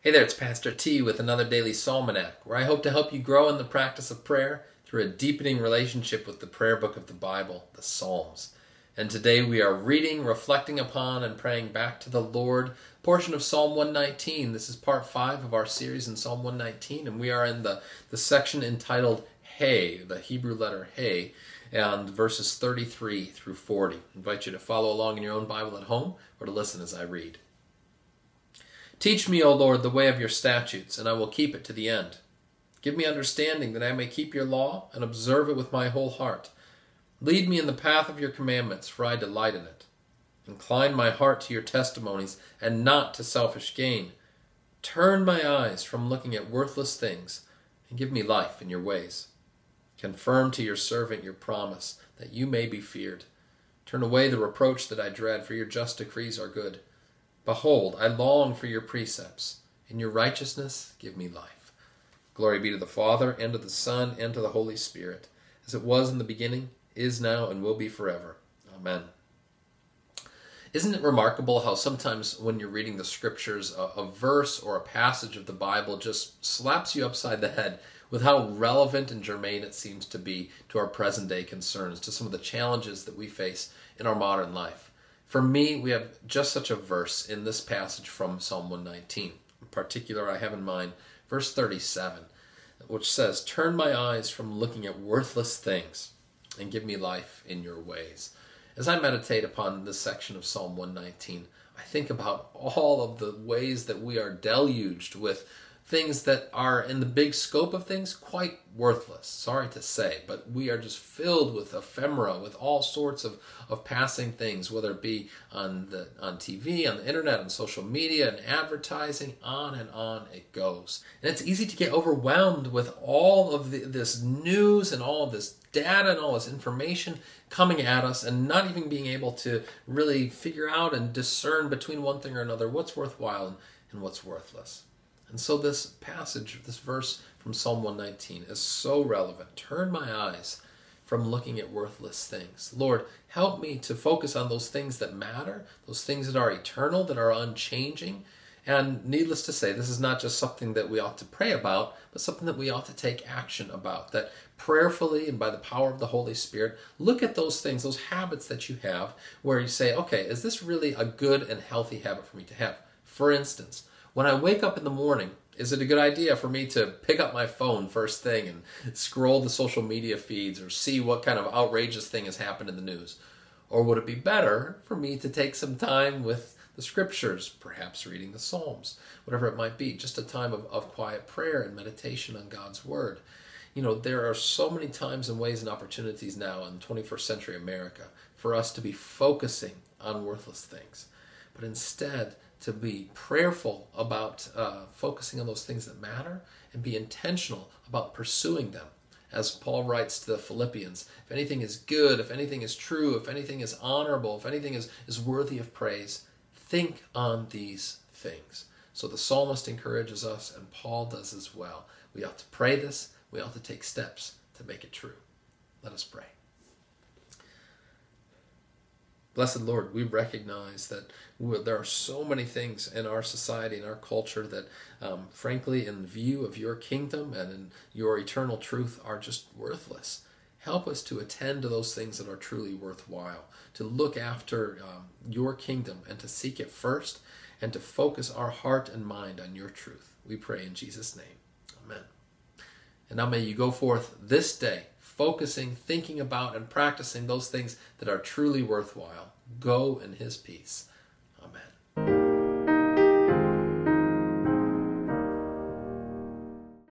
Hey there, it's Pastor T with another daily Psalmanac, where I hope to help you grow in the practice of prayer through a deepening relationship with the prayer book of the Bible, the Psalms. And today we are reading, reflecting upon, and praying back to the Lord portion of Psalm 119. This is part 5 of our series in Psalm 119, and we are in the, the section entitled Hey, the Hebrew letter Hey, and verses 33 through 40. I invite you to follow along in your own Bible at home or to listen as I read. Teach me, O Lord, the way of your statutes, and I will keep it to the end. Give me understanding that I may keep your law and observe it with my whole heart. Lead me in the path of your commandments, for I delight in it. Incline my heart to your testimonies and not to selfish gain. Turn my eyes from looking at worthless things and give me life in your ways. Confirm to your servant your promise, that you may be feared. Turn away the reproach that I dread, for your just decrees are good. Behold, I long for your precepts. In your righteousness, give me life. Glory be to the Father, and to the Son, and to the Holy Spirit, as it was in the beginning, is now, and will be forever. Amen. Isn't it remarkable how sometimes when you're reading the scriptures, a, a, verse or a passage of the Bible just slaps you upside the head with how relevant and germane it seems to be to our present day concerns, to some of the challenges that we face in our modern life? For me, we have just such a verse in this passage from Psalm 119. In particular, I have in mind verse 37, which says, Turn my eyes from looking at worthless things and give me life in your ways. As I meditate upon this section of Psalm 119, I think about all of the ways that we are deluged with things that are, in the big scope of things, quite worthless. Sorry to say, but we are just filled with ephemera, with all sorts of, of passing things, whether it be on the on TV, on the internet, on social media, and advertising, on and on it goes. And it's easy to get overwhelmed with all of the, this news and all of this data and all this information coming at us and not even being able to really figure out and discern between one thing or another what's worthwhile and, and what's worthless. And so, this passage, this verse from Psalm 119, is so relevant. Turn my eyes from looking at worthless things. Lord, help me to focus on those things that matter, those things that are eternal, that are unchanging. And needless to say, this is not just something that we ought to pray about, but something that we ought to take action about. That prayerfully and by the power of the Holy Spirit, look at those things, those habits that you have, where you say, okay, is this really a good and healthy habit for me to have? For instance, when I wake up in the morning, is it a good idea for me to pick up my phone first thing and scroll the social media feeds or see what kind of outrageous thing has happened in the news? Or would it be better for me to take some time with the scriptures, perhaps reading the Psalms, whatever it might be, just a time of, of quiet prayer and meditation on God's Word? You know, there are so many times and ways and opportunities now in 21st century America for us to be focusing on worthless things. But instead, to be prayerful about uh, focusing on those things that matter and be intentional about pursuing them. As Paul writes to the Philippians, if anything is good, if anything is true, if anything is honorable, if anything is, is worthy of praise, think on these things. So the psalmist encourages us, and Paul does as well. We ought to pray this, we ought to take steps to make it true. Let us pray. Blessed Lord, we recognize that there are so many things in our society, in our culture, that, um, frankly, in view of your kingdom and in your eternal truth, are just worthless. Help us to attend to those things that are truly worthwhile, to look after um, your kingdom and to seek it first, and to focus our heart and mind on your truth. We pray in Jesus' name. Amen. And now may you go forth this day focusing, thinking about, and practicing those things that are truly worthwhile. Go in His peace. Amen.